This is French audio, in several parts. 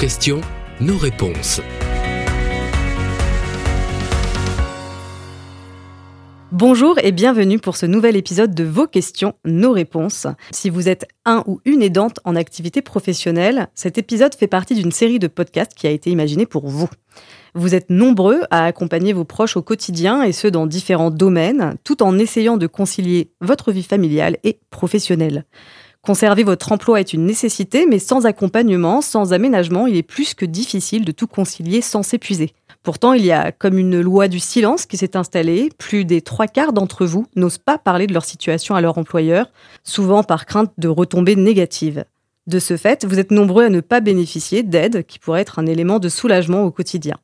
questions, nos réponses. Bonjour et bienvenue pour ce nouvel épisode de Vos questions, nos réponses. Si vous êtes un ou une aidante en activité professionnelle, cet épisode fait partie d'une série de podcasts qui a été imaginée pour vous. Vous êtes nombreux à accompagner vos proches au quotidien et ce dans différents domaines, tout en essayant de concilier votre vie familiale et professionnelle. Conserver votre emploi est une nécessité, mais sans accompagnement, sans aménagement, il est plus que difficile de tout concilier sans s'épuiser. Pourtant, il y a comme une loi du silence qui s'est installée. Plus des trois quarts d'entre vous n'osent pas parler de leur situation à leur employeur, souvent par crainte de retomber négatives. De ce fait, vous êtes nombreux à ne pas bénéficier d'aide qui pourrait être un élément de soulagement au quotidien.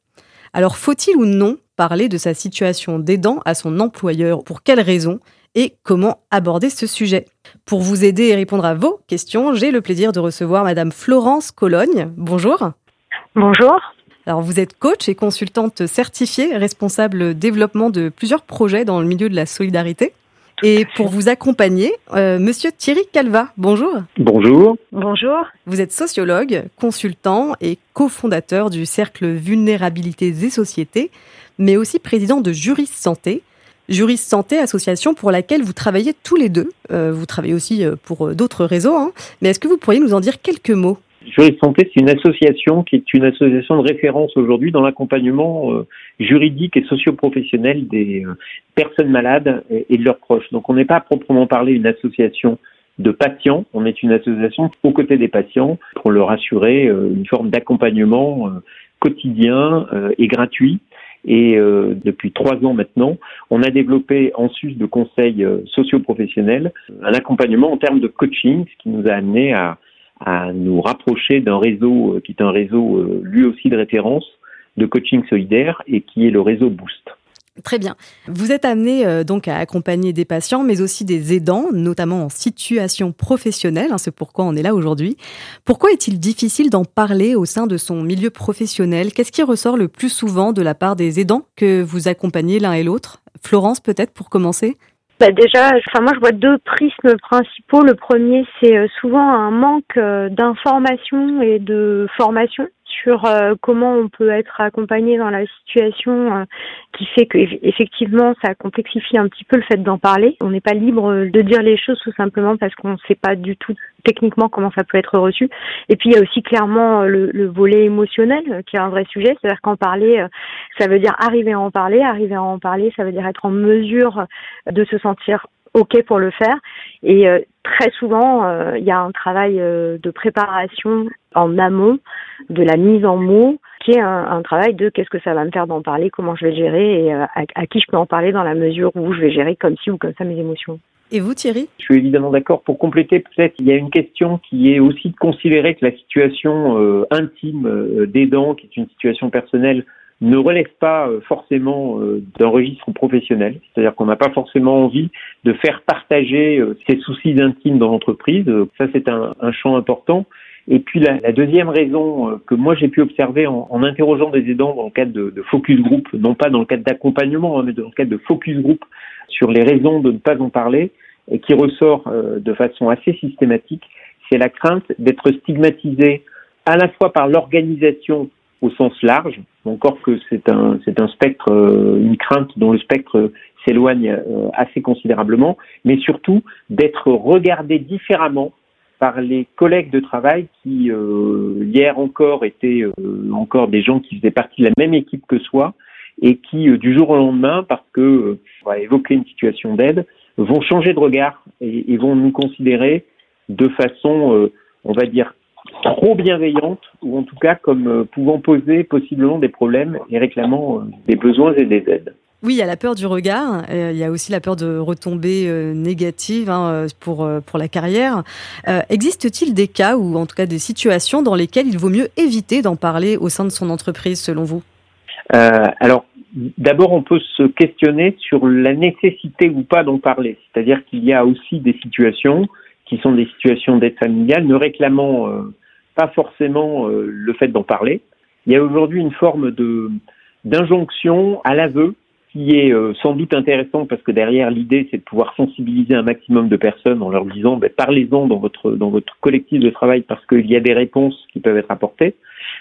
Alors faut-il ou non parler de sa situation d'aidant à son employeur? Pour quelles raisons Et comment aborder ce sujet Pour vous aider et répondre à vos questions, j'ai le plaisir de recevoir Madame Florence Cologne. Bonjour. Bonjour. Alors vous êtes coach et consultante certifiée, responsable développement de plusieurs projets dans le milieu de la solidarité. Et pour vous accompagner, euh, Monsieur Thierry Calva, bonjour. Bonjour. Bonjour. Vous êtes sociologue, consultant et cofondateur du Cercle Vulnérabilités et Sociétés, mais aussi président de Juris Santé. Juris Santé, association pour laquelle vous travaillez tous les deux. Euh, vous travaillez aussi euh, pour d'autres réseaux, hein. mais est-ce que vous pourriez nous en dire quelques mots? Juris Santé, c'est une association qui est une association de référence aujourd'hui dans l'accompagnement euh, juridique et socio-professionnel des euh, personnes malades et, de leurs proches. Donc on n'est pas à proprement parler une association de patients, on est une association aux côtés des patients pour leur assurer euh, une forme d'accompagnement quotidien et gratuit. Et depuis trois ans maintenant, on a développé en sus de conseils socio-professionnels un accompagnement en termes de coaching, ce qui nous a amené à à nous rapprocher d'un réseau euh, qui est un réseau euh, lui aussi de référence de coaching solidaire et qui est le réseau Boost. Très bien. Vous êtes amené euh, donc à accompagner des patients, mais aussi des aidants, notamment en situation professionnelle. Hein, c'est pourquoi on est là aujourd'hui. Pourquoi est-il difficile d'en parler au sein de son milieu professionnel? Qu'est-ce qui ressort le plus souvent de la part des aidants que vous accompagnez l'un et l'autre? Florence, peut-être pour commencer? Bah déjà, enfin moi je vois deux prismes principaux. Le premier, c'est euh, souvent un manque euh, d'information et de formation sur euh, comment on peut être accompagné dans la situation qui fait que effectivement ça complexifie un petit peu le fait d'en parler. On n'est pas libre de dire les choses tout simplement parce qu'on ne sait pas du tout techniquement comment ça peut être reçu. Et puis il y a aussi clairement le, le volet émotionnel qui est un vrai sujet, c'est-à-dire qu'en parler, ça veut dire arriver à en parler, arriver à en parler, ça veut dire être en mesure de se sentir OK pour le faire. Et euh, très souvent, euh, il y a un travail euh, de préparation en amont, de la mise en mots, qui est un, travail de qu'est-ce que ça va me faire d'en parler, comment je vais le gérer et à, à, qui je peux en parler dans la mesure où je vais gérer comme ci ou comme ça mes émotions. Et vous, Thierry? Je suis évidemment d'accord. Pour compléter, peut-être, il y a une question qui est aussi de considérer que la situation intime d'aidant, qui est une situation personnelle, ne relève pas euh, forcément euh, d'un registre professionnel, c'est-à-dire qu'on n'a pas forcément envie de faire partager euh, ses soucis intimes dans l'entreprise. Ça, c'est un, champ important. Et puis la, deuxième raison que moi j'ai pu observer en, interrogeant des aidants dans le cadre de, focus group, non pas dans le cadre d'accompagnement, hein, mais dans le cadre de focus group sur les raisons de ne pas en parler, et qui ressort de façon assez systématique, c'est la crainte d'être stigmatisé à la fois par l'organisation au sens large, encore que c'est un, c'est un spectre, euh, une crainte dont le spectre s'éloigne euh, assez considérablement, mais surtout d'être regardé différemment par les collègues de travail qui euh, hier encore étaient encore des gens qui faisaient partie de la même équipe que soi et qui du jour au lendemain, parce que on va évoquer une situation d'aide, vont changer de regard et, et, vont nous considérer de façon, on va dire, trop bienveillante, ou en tout cas comme euh, pouvant poser possiblement des problèmes et réclamant euh, des besoins et des aides. Oui, il y a la peur du regard, euh, il y a aussi la peur de retomber négative hein, pour, pour la carrière. Existe-t-il des cas ou en tout cas des situations dans lesquelles il vaut mieux éviter d'en parler au sein de son entreprise selon vous? Alors, d'abord, on peut se questionner sur la nécessité ou pas d'en parler. C'est-à-dire qu'il y a aussi des situations qui sont des situations d'aide familiale, ne réclamant pas forcément euh, le fait d'en parler. Il y a aujourd'hui une forme de d'injonction à l'aveu qui est euh, sans doute intéressant parce que derrière l'idée c'est de pouvoir sensibiliser un maximum de personnes en leur disant ben, parlez-en dans votre dans votre collectif de travail parce qu'il y a des réponses qui peuvent être apportées.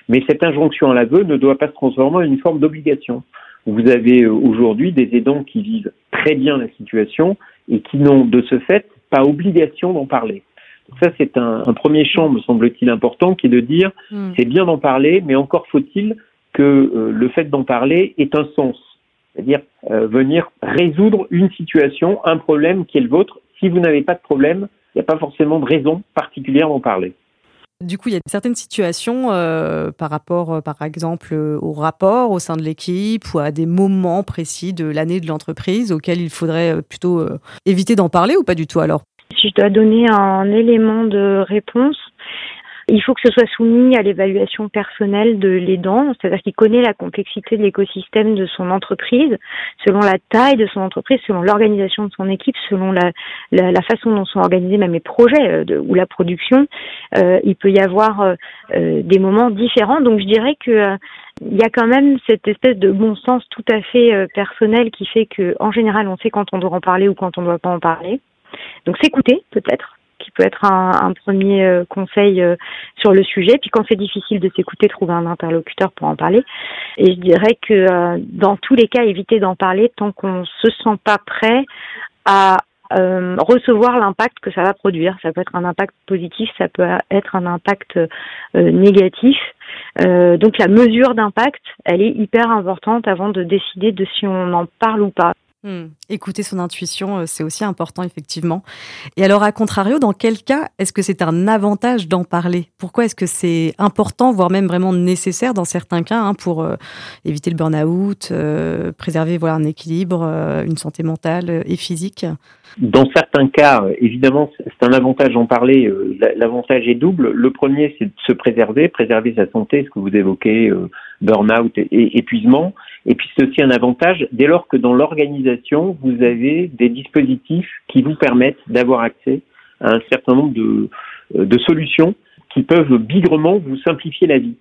Mais cette injonction à l'aveu ne doit pas se transformer en une forme d'obligation. Vous avez euh, aujourd'hui des aidants qui vivent très bien la situation et qui n'ont de ce fait pas obligation d'en parler. ça, c'est un, un, premier champ, me semble-t-il, important, qui est de dire, mm. c'est bien d'en parler, mais encore faut-il que euh, le fait d'en parler ait un sens c'est-à-dire euh, venir résoudre une situation, un problème qui est le vôtre. Si vous n'avez pas de problème, il n'y a pas forcément de raison particulière d'en parler. Du coup, il y a certaines situations euh, par rapport, euh, par exemple, au rapport au sein de l'équipe ou à des moments précis de l'année de l'entreprise auxquels il faudrait plutôt éviter d'en parler ou pas du tout alors? Si je dois donner un élément de réponse, il faut que ce soit soumis à l'évaluation personnelle de l'aidant, c'est-à-dire qu'il connaît la complexité de l'écosystème de son entreprise, selon la taille de son entreprise, selon l'organisation de son équipe, selon la, façon dont sont organisés même les projets euh, ou la production. Euh, il peut y avoir euh, des moments différents. Donc je dirais que il y a quand même cette espèce de bon sens tout à fait personnel qui fait que, en général, on sait quand on doit en parler ou quand on ne doit pas en parler. Donc s'écouter peut-être peut être un, premier euh, conseil euh, sur le sujet. Puis quand c'est difficile de s'écouter, trouver un interlocuteur pour en parler. Et je dirais que euh, dans tous les cas, éviter d'en parler tant qu'on se sent pas prêt à recevoir l'impact que ça va produire. Ça peut être un impact positif, ça peut être un impact négatif. Donc la mesure d'impact, elle est hyper importante avant de décider de si on en parle ou pas. Hmm. Écouter son intuition, euh, c'est aussi important, effectivement. Et alors, à contrario, dans quel cas est-ce que c'est un avantage d'en parler? Pourquoi est-ce que c'est important, voire même vraiment nécessaire dans certains cas, hein, pour euh, éviter le burn-out, euh, préserver voilà, un équilibre, une santé mentale et physique? Dans certains cas, évidemment, c'est un avantage d'en parler. L'avantage est double. Le premier, c'est de se préserver, préserver sa santé, ce que vous évoquez, burn-out et épuisement. Et puis c'est aussi un avantage dès lors que dans l'organisation, vous avez des dispositifs qui vous permettent d'avoir accès à un certain nombre de, euh, de solutions qui peuvent bigrement vous simplifier la vie.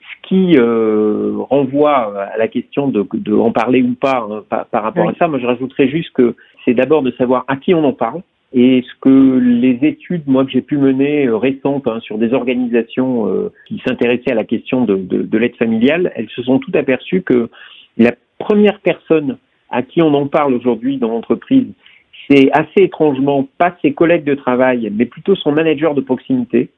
Ce qui euh, renvoie à la question de, de en parler ou pas hein, par, par, rapport à ça, moi je rajouterais juste que c'est d'abord de savoir à qui on en parle. Et ce que les études, moi, que j'ai pu mener euh, récentes hein, sur des organisations euh, qui s'intéressaient à la question de, de, de l'aide familiale, elles se sont toutes aperçues que la première personne à qui on en parle aujourd'hui dans l'entreprise, c'est assez étrangement pas ses collègues de travail, mais plutôt son manager de proximité.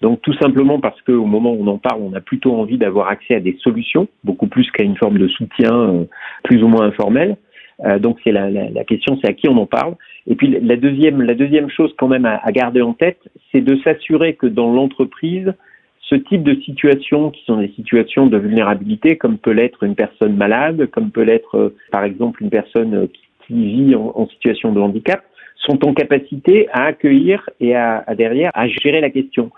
Donc tout simplement parce qu'au moment où on en parle, on a plutôt envie d'avoir accès à des solutions, beaucoup plus qu'à une forme de soutien euh, plus ou moins informel. Euh, donc c'est la, la, question, c'est à qui on en parle. Et puis la deuxième, la deuxième chose quand même à garder en tête, c'est de s'assurer que dans l'entreprise, ce type de situations qui sont des situations de vulnérabilité, comme peut l'être une personne malade, comme peut l'être euh, par exemple une personne euh, qui, vit en, situation de handicap, sont en capacité à accueillir et à, derrière à gérer la question.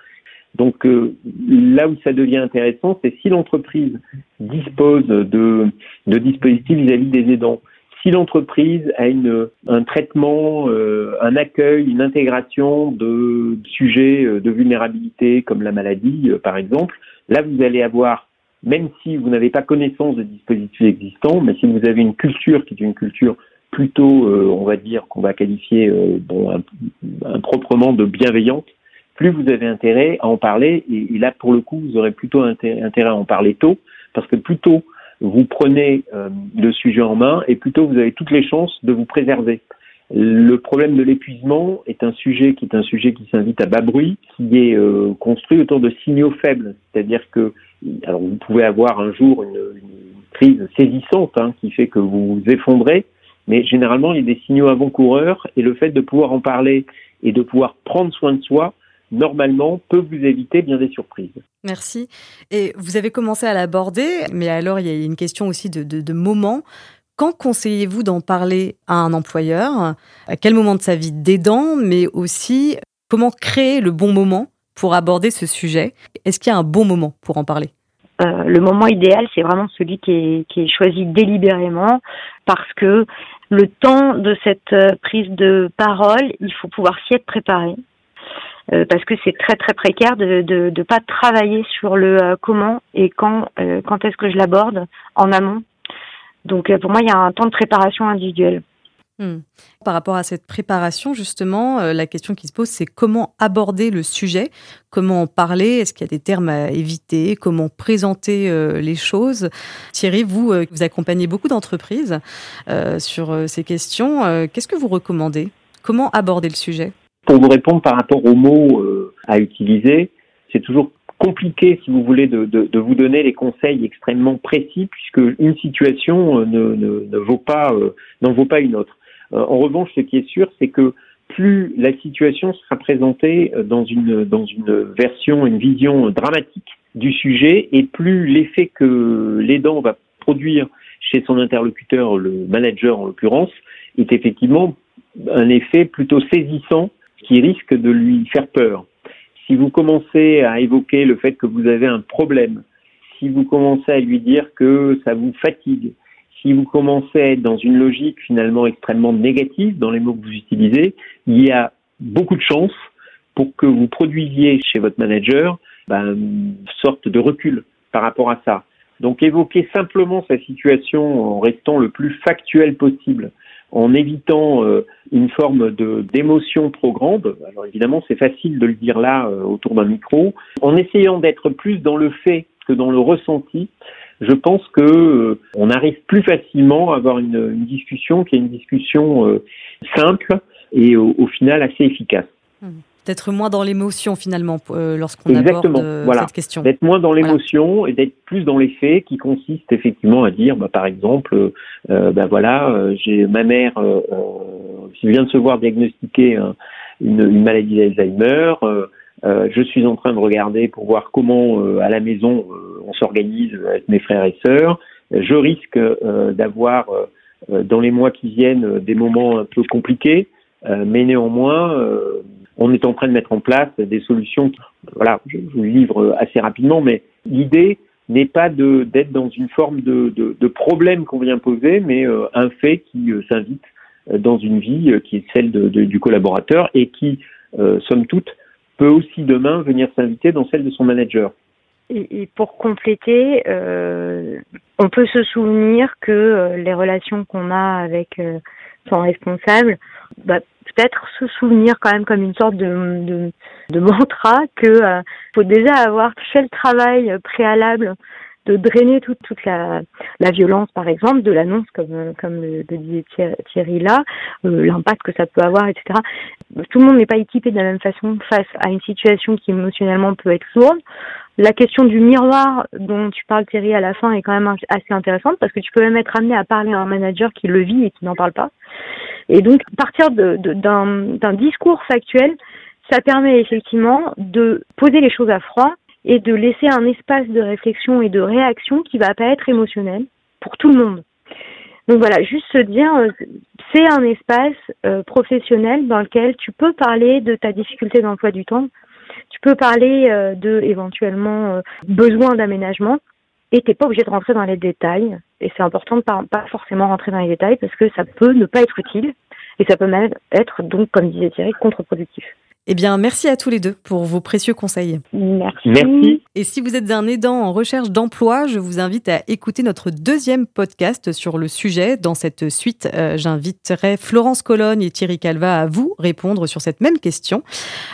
Donc euh, là où ça devient intéressant, c'est si l'entreprise dispose de dispositifs vis-à-vis des aidants, si l'entreprise a une, un traitement, euh, un accueil, une intégration de sujets euh, de vulnérabilité comme la maladie, euh, par exemple, là vous allez avoir, même si vous n'avez pas connaissance de dispositifs existants, mais si vous avez une culture qui est une culture plutôt, on va dire, qu'on va qualifier bon, improprement de bienveillante, plus vous avez intérêt à en parler, et, et, là pour le coup vous aurez plutôt intérêt à en parler tôt, parce que plus tôt vous prenez euh, le sujet en main et plutôt vous avez toutes les chances de vous préserver. Le problème de l'épuisement est un sujet qui est un sujet qui s'invite à bas bruit, qui est euh, construit autour de signaux faibles, c'est-à-dire que alors vous pouvez avoir un jour une, une crise saisissante hein, qui fait que vous vous effondrez, mais généralement il y a des signaux avant-coureurs et le fait de pouvoir en parler et de pouvoir prendre soin de soi normalement, peut vous éviter bien des surprises. Merci. Et vous avez commencé à l'aborder, mais alors il y a une question aussi de, de, de moment. Quand conseillez-vous d'en parler à un employeur? À quel moment de sa vie d'aidant, mais aussi comment créer le bon moment pour aborder ce sujet? Est-ce qu'il y a un bon moment pour en parler? Euh, le moment idéal, c'est vraiment celui qui est, qui est, choisi délibérément parce que le temps de cette euh, prise de parole, il faut pouvoir s'y être préparé. Euh, parce que c'est très très précaire de de, de pas travailler sur le euh, comment et quand euh, quand est-ce que je l'aborde en amont. Donc pour moi, il y a un temps de préparation individuelle. Hmm. Par rapport à cette préparation, justement, la question qui se pose, c'est comment aborder le sujet, comment en parler, est-ce qu'il y a des termes à éviter, comment présenter les choses. Thierry, vous, vous accompagnez beaucoup d'entreprises sur ces questions. Qu'est-ce que vous recommandez? Comment aborder le sujet? Pour vous répondre par rapport aux mots à utiliser, c'est toujours compliqué, si vous voulez, de, de, vous donner les conseils extrêmement précis, puisque une situation ne, ne, ne vaut pas, n'en vaut pas une autre. Euh, en revanche, ce qui est sûr, c'est que plus la situation sera présentée euh, dans une, dans une version, une vision dramatique du sujet, et plus l'effet que l'aidant va produire chez son interlocuteur, le manager en l'occurrence, est effectivement un effet plutôt saisissant qui risque de lui faire peur. Si vous commencez à évoquer le fait que vous avez un problème, si vous commencez à lui dire que ça vous fatigue, si vous commencez à être dans une logique finalement extrêmement négative dans les mots que vous utilisez, il y a beaucoup de chances pour que vous produisiez chez votre manager ben, une sorte de recul par rapport à ça. Donc évoquer simplement sa situation en restant le plus factuel possible, en évitant euh, une forme d'émotion trop grande. Alors évidemment, c'est facile de le dire là euh, autour d'un micro, en essayant d'être plus dans le fait que dans le ressenti je pense que euh, on arrive plus facilement à avoir une, discussion qui est une discussion simple et au, final assez efficace. Hmm. D'être moins dans l'émotion finalement euh, lorsqu'on aborde voilà. cette question. D'être moins dans l'émotion et d'être plus dans les faits qui consistent effectivement à dire, bah, par exemple, bah, voilà, j'ai ma mère qui vient de se voir diagnostiquer une, une, maladie d'Alzheimer. Euh, je suis en train de regarder pour voir comment euh, à la maison euh, on s'organise avec mes frères et sœurs. Je risque d'avoir dans les mois qui viennent des moments un peu compliqués, mais néanmoins on est en train de mettre en place des solutions. Voilà, je, vous livre assez rapidement, mais l'idée n'est pas d'être dans une forme de, problème qu'on vient poser, mais un fait qui s'invite dans une vie qui est celle du collaborateur et qui, somme toute, peut aussi demain venir s'inviter dans celle de son manager. Et, pour compléter, euh, on peut se souvenir que euh, les relations qu'on a avec euh, son responsable, bah, peut-être se souvenir quand même comme une sorte de, de, de mantra que euh, faut déjà avoir fait le travail préalable de drainer toute, toute la, la violence, par exemple, de l'annonce, comme, comme le, disait Thierry là, euh, l'impact que ça peut avoir, etc. Tout le monde n'est pas équipé de la même façon face à une situation qui émotionnellement peut être lourde. La question du miroir dont tu parles Thierry à la fin est quand même assez intéressante parce que tu peux même être amené à parler à un manager qui le vit et qui n'en parle pas. Et donc partir d'un de, d'un discours factuel, ça permet effectivement de poser les choses à froid et de laisser un espace de réflexion et de réaction qui va pas être émotionnel pour tout le monde. Donc voilà, juste se dire, euh, c'est un espace euh, professionnel dans lequel tu peux parler de ta difficulté d'emploi du temps, tu peux parler euh, de éventuellement besoin d'aménagement, et t'es pas obligé de rentrer dans les détails. Et c'est important de pas, pas forcément rentrer dans les détails parce que ça peut ne pas être utile et ça peut même être donc, comme disait Thierry, contre-productif. Eh bien, merci à tous les deux pour vos précieux conseils. Merci. Merci. Et si vous êtes un aidant en recherche d'emploi, je vous invite à écouter notre deuxième podcast sur le sujet. Dans cette suite, euh, j'inviterai Florence Cologne et Thierry Calva à vous répondre sur cette même question.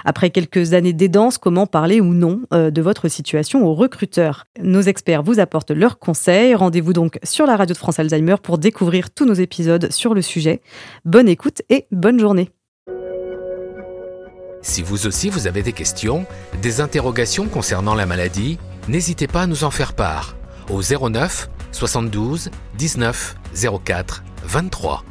Après quelques années d'aidance, comment parler ou non euh, de votre situation aux recruteurs Nos experts vous apportent leurs conseils. Rendez-vous donc sur la radio de France Alzheimer pour découvrir tous nos épisodes sur le sujet. Bonne écoute et bonne journée. Si vous aussi vous avez des questions, des interrogations concernant la maladie, n'hésitez pas à nous en faire part au 09 72 19 04 23.